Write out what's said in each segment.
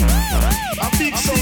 A big show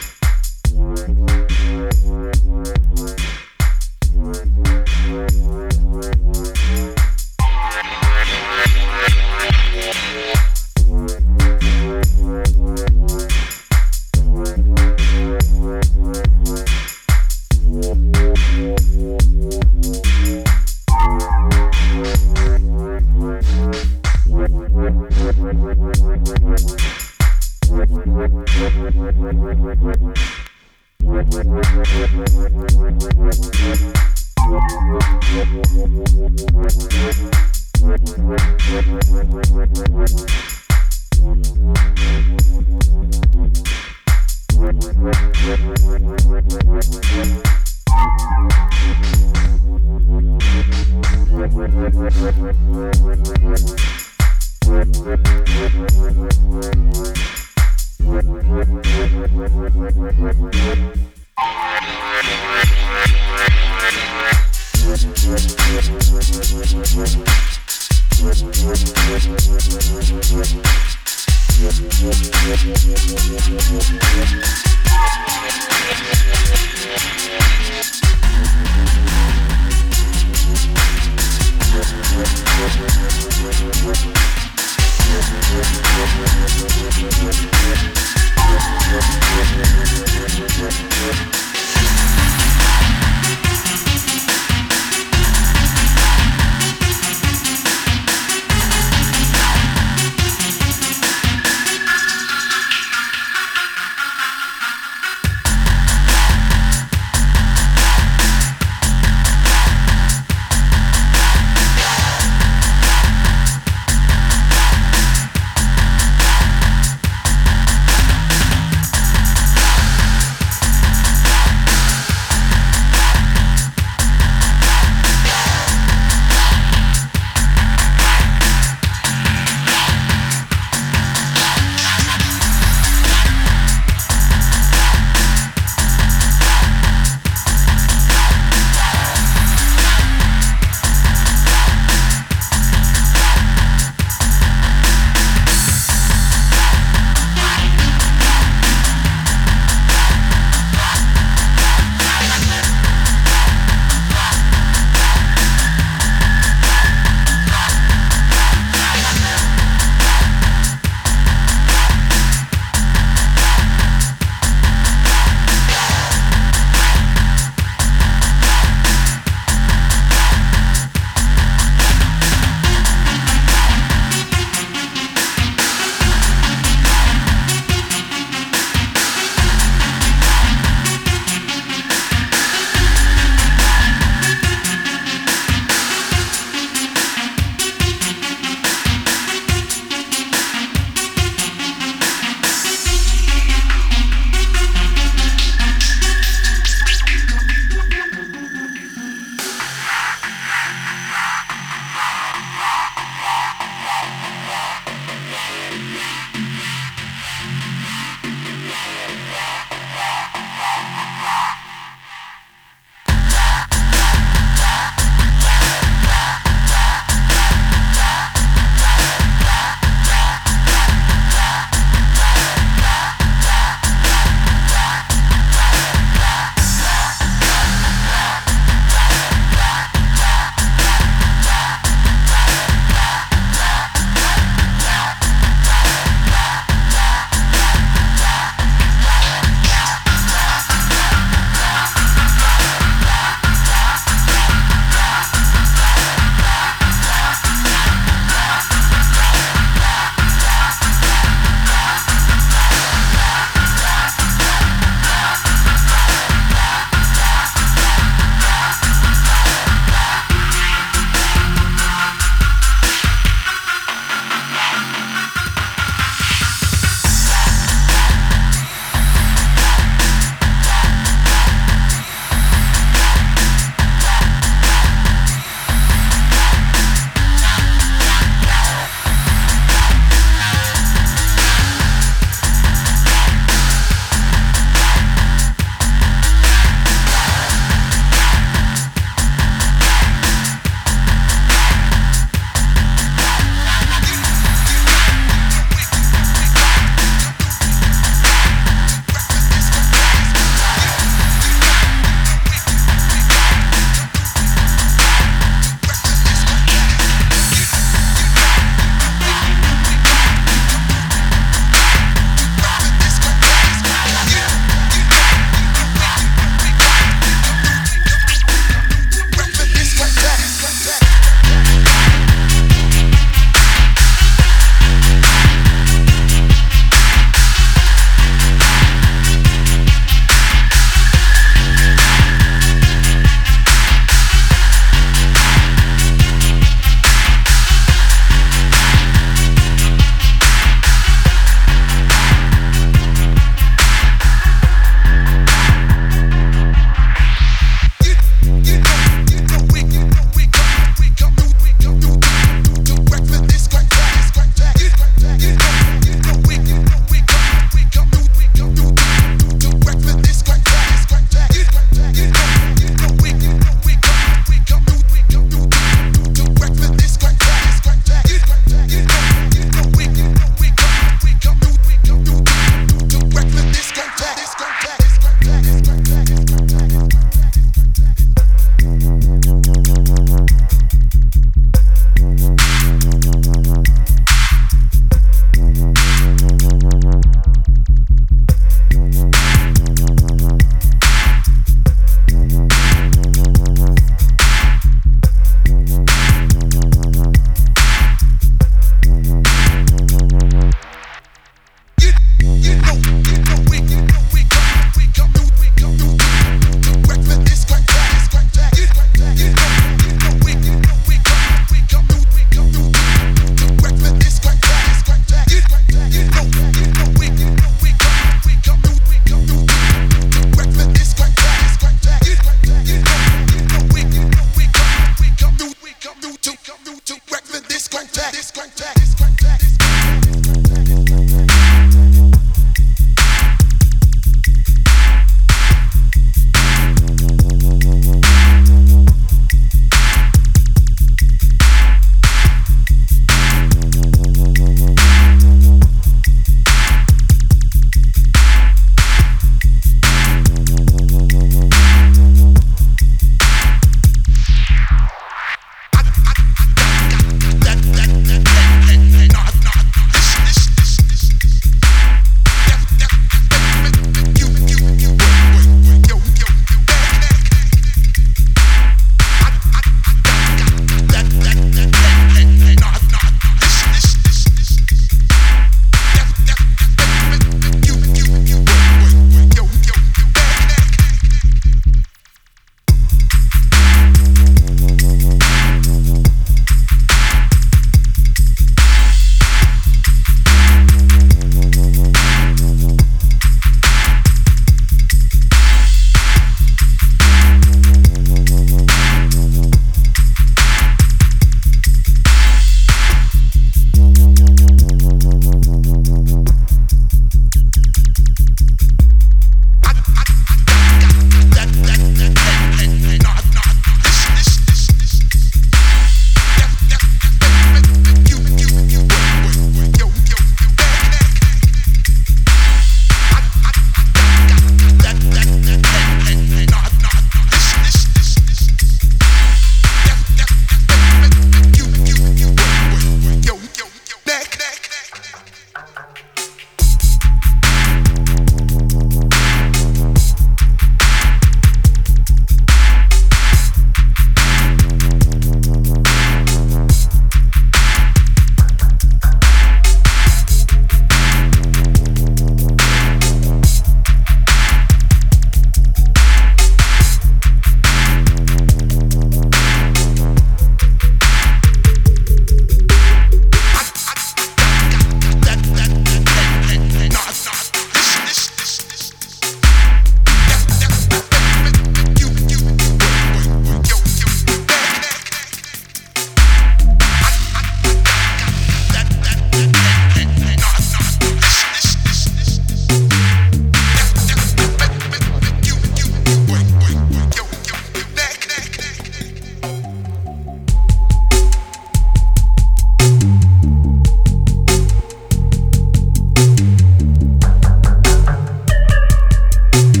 Yeah.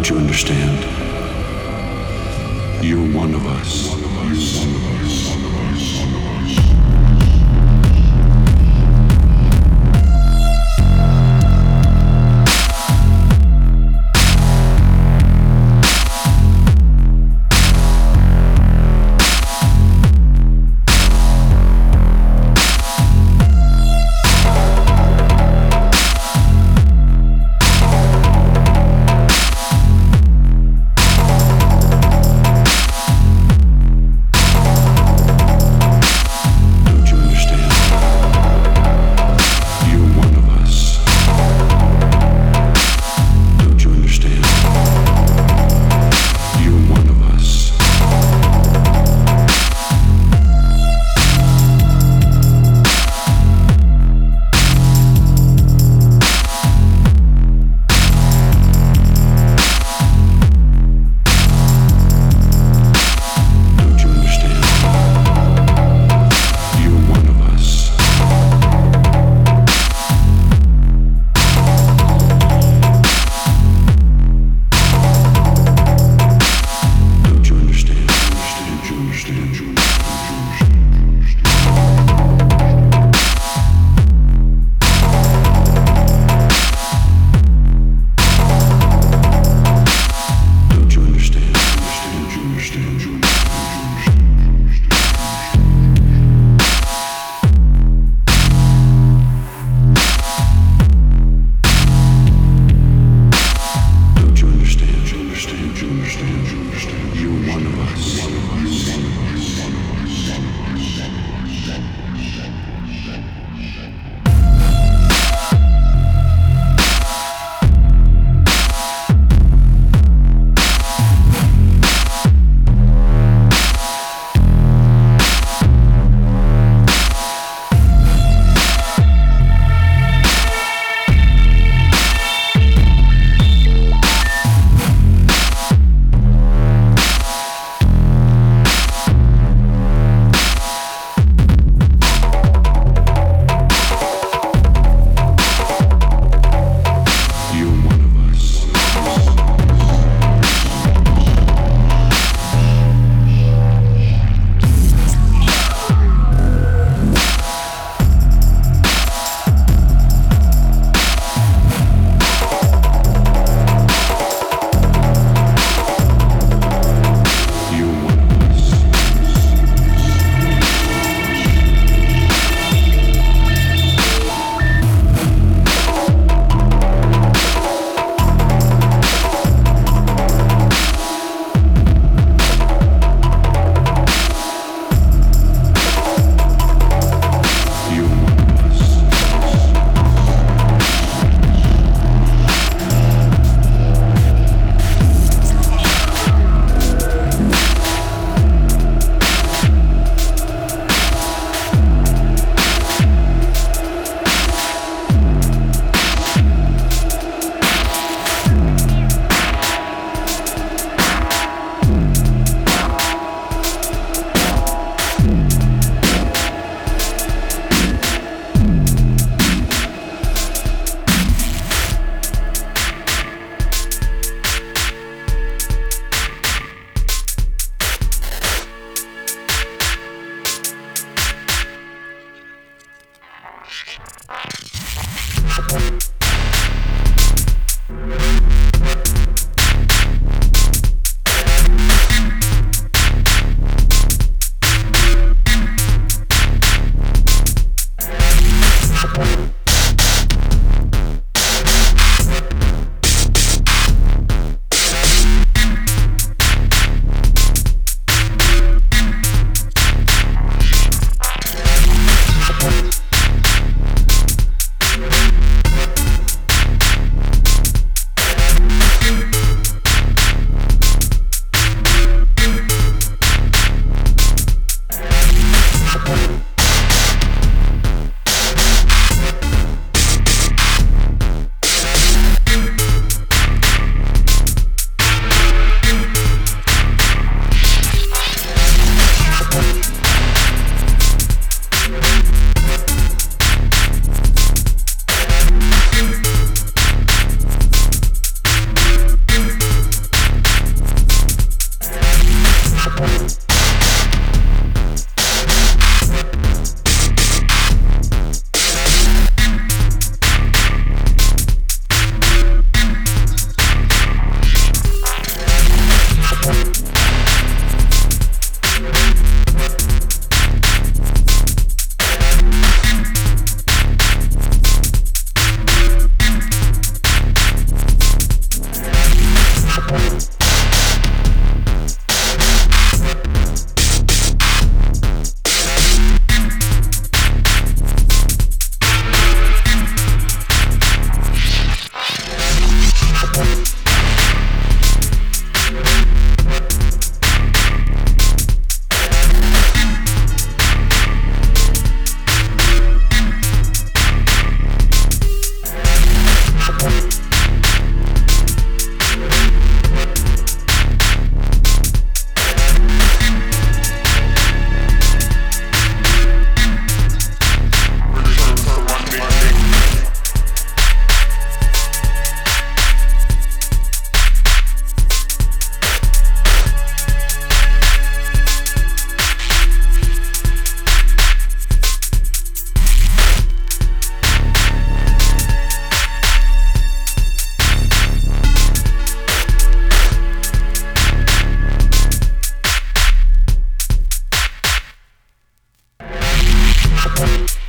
Don't you understand? You're one of us. You're one of us. Thank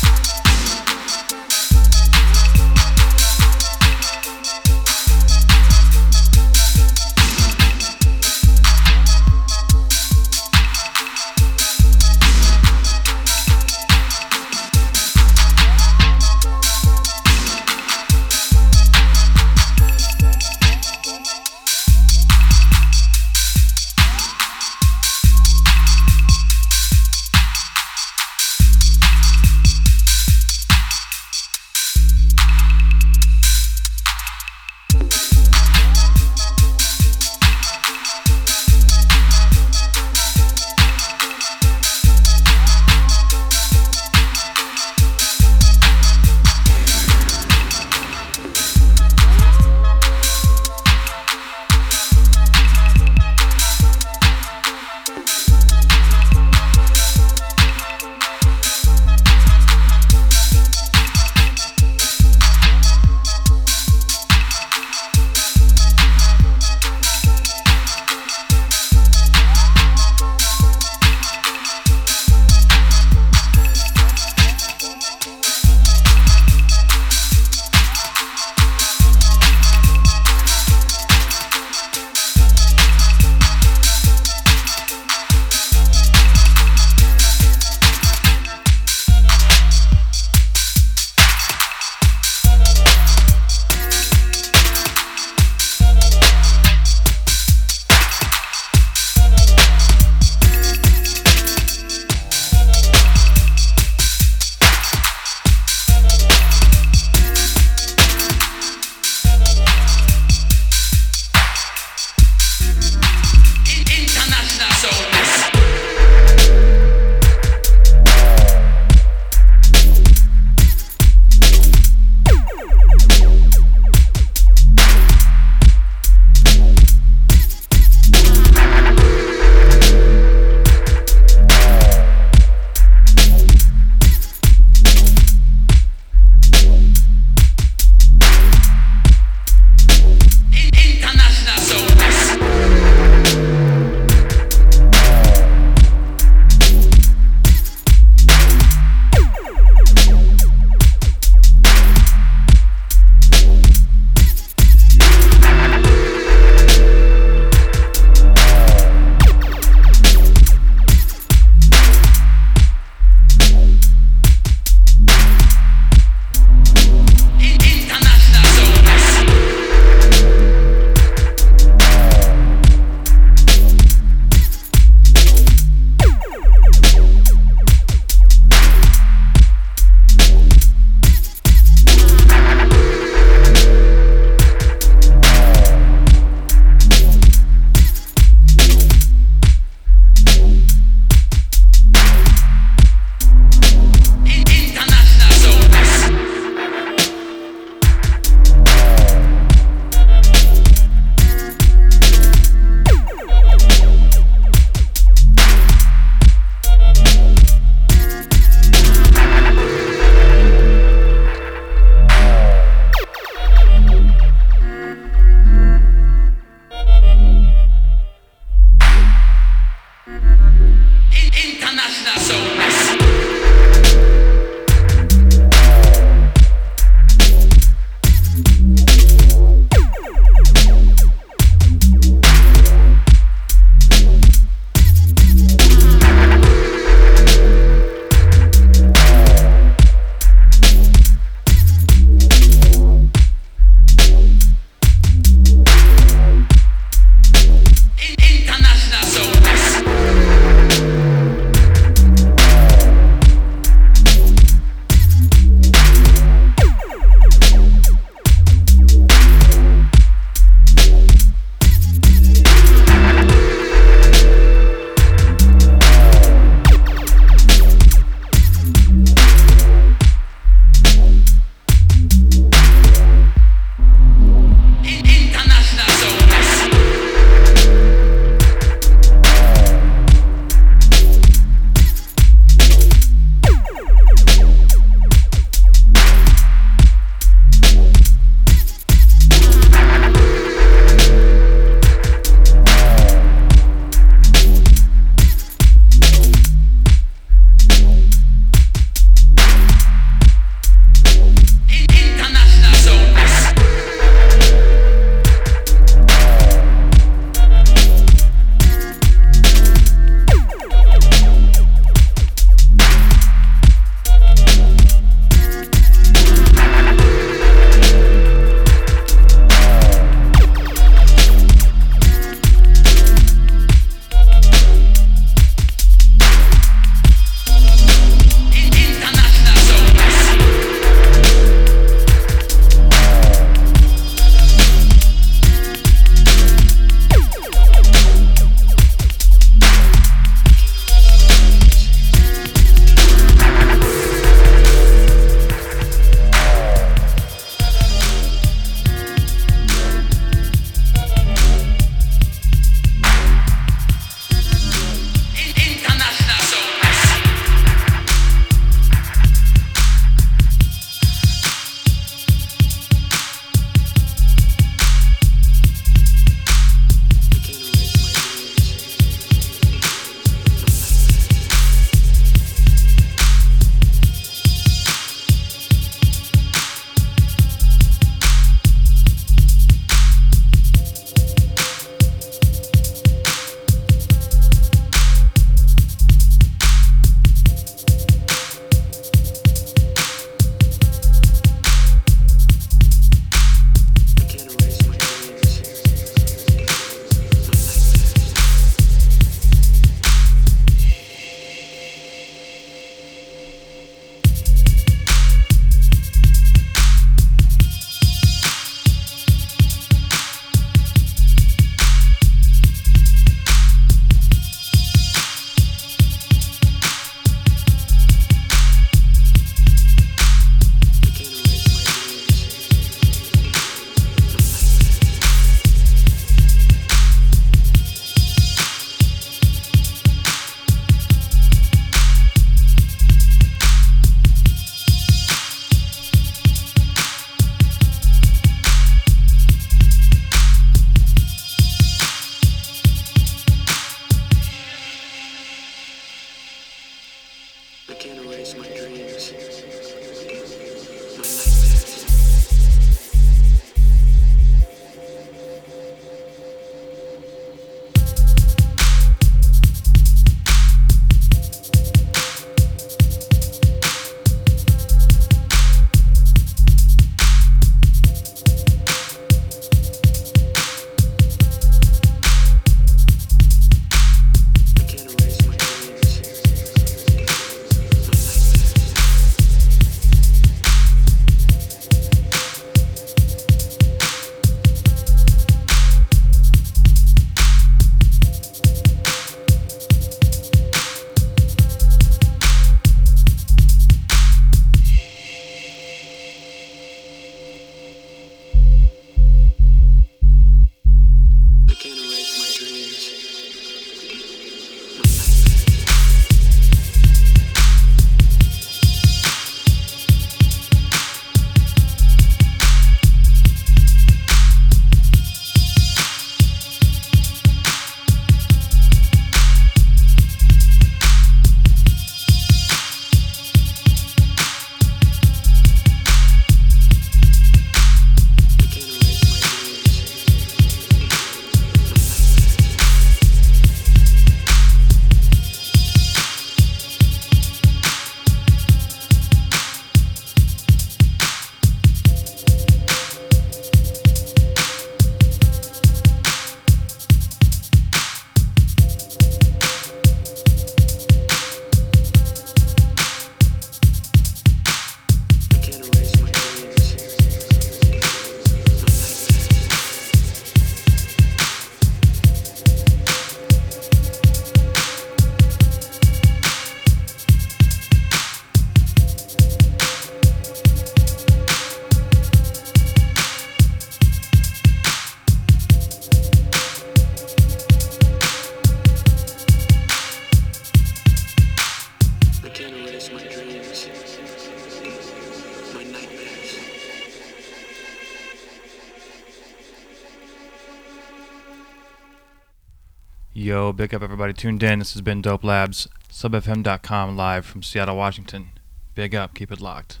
Big up everybody tuned in. This has been Dope Labs, subfm.com live from Seattle, Washington. Big up, keep it locked.